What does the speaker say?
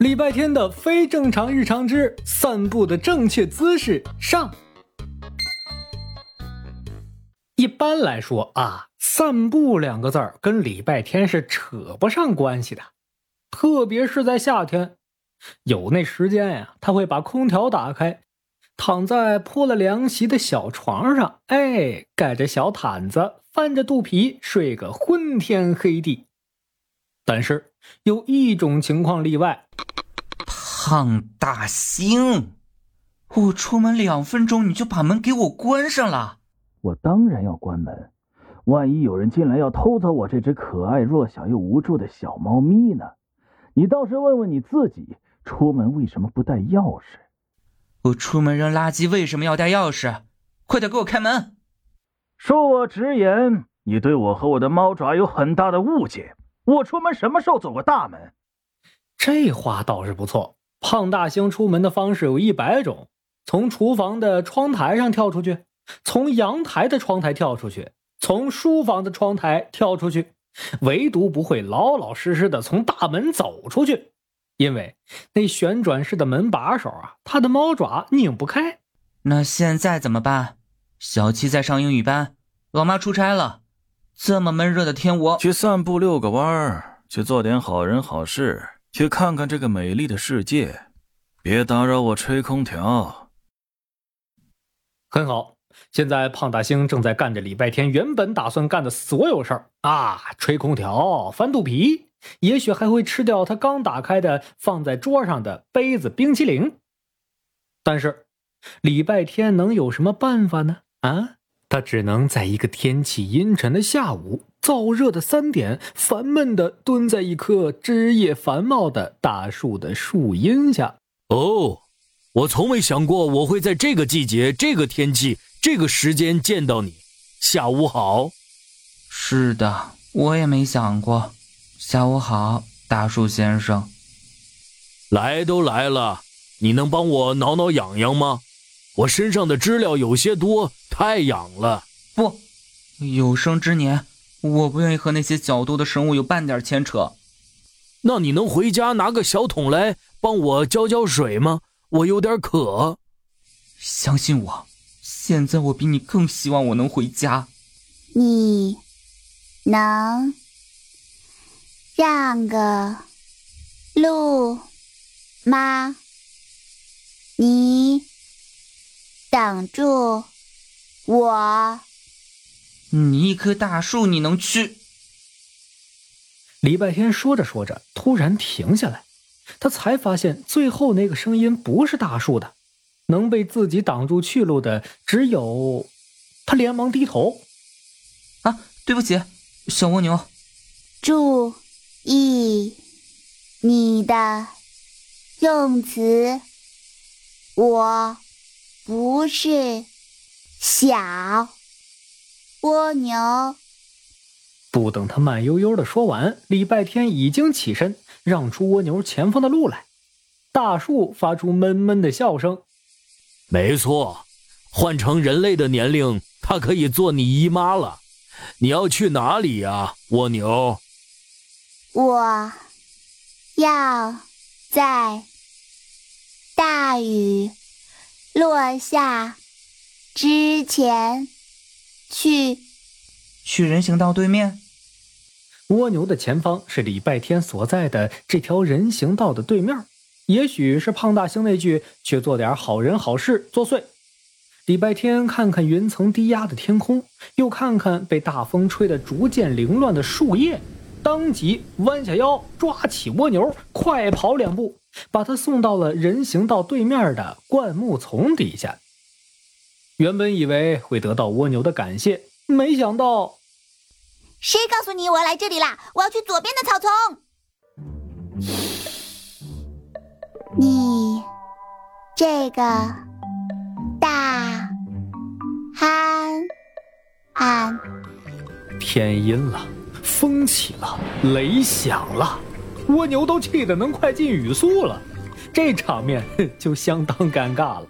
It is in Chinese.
礼拜天的非正常日常之散步的正确姿势上。一般来说啊，散步两个字儿跟礼拜天是扯不上关系的，特别是在夏天，有那时间呀，他会把空调打开，躺在铺了凉席的小床上，哎，盖着小毯子，翻着肚皮睡个昏天黑地。但是有一种情况例外。胖大星，我出门两分钟你就把门给我关上了。我当然要关门，万一有人进来要偷走我这只可爱、弱小又无助的小猫咪呢？你倒是问问你自己，出门为什么不带钥匙？我出门扔垃圾为什么要带钥匙？快点给我开门！恕我直言，你对我和我的猫爪有很大的误解。我出门什么时候走过大门？这话倒是不错。胖大星出门的方式有一百种：从厨房的窗台上跳出去，从阳台的窗台跳出去，从书房的窗台跳出去，唯独不会老老实实的从大门走出去，因为那旋转式的门把手啊，他的猫爪拧不开。那现在怎么办？小七在上英语班，老妈出差了，这么闷热的天，我去散步遛个弯儿，去做点好人好事。去看看这个美丽的世界，别打扰我吹空调。很好，现在胖大星正在干着礼拜天原本打算干的所有事儿啊，吹空调、翻肚皮，也许还会吃掉他刚打开的放在桌上的杯子冰淇淋。但是，礼拜天能有什么办法呢？啊？他只能在一个天气阴沉的下午，燥热的三点，烦闷的蹲在一棵枝叶繁茂的大树的树荫下。哦，我从没想过我会在这个季节、这个天气、这个时间见到你。下午好。是的，我也没想过。下午好，大树先生。来都来了，你能帮我挠挠痒痒吗？我身上的知了有些多，太痒了。不，有生之年，我不愿意和那些较多的生物有半点牵扯。那你能回家拿个小桶来帮我浇浇水吗？我有点渴。相信我，现在我比你更希望我能回家。你能让个路吗？你。挡住我！你一棵大树，你能去？礼拜天说着说着，突然停下来，他才发现最后那个声音不是大树的，能被自己挡住去路的只有他，连忙低头。啊，对不起，小蜗牛。注意你的用词，我。不是小蜗牛。不等他慢悠悠的说完，礼拜天已经起身让出蜗牛前方的路来。大树发出闷闷的笑声。没错，换成人类的年龄，它可以做你姨妈了。你要去哪里呀，蜗牛？我要在大雨。落下之前，去去人行道对面。蜗牛的前方是礼拜天所在的这条人行道的对面。也许是胖大星那句“去做点好人好事”作祟。礼拜天看看云层低压的天空，又看看被大风吹得逐渐凌乱的树叶，当即弯下腰抓起蜗牛，快跑两步。把他送到了人行道对面的灌木丛底下。原本以为会得到蜗牛的感谢，没想到，谁告诉你我要来这里啦？我要去左边的草丛。你这个大憨憨，天阴了，风起了，雷响了。蜗牛都气得能快进语速了，这场面就相当尴尬了。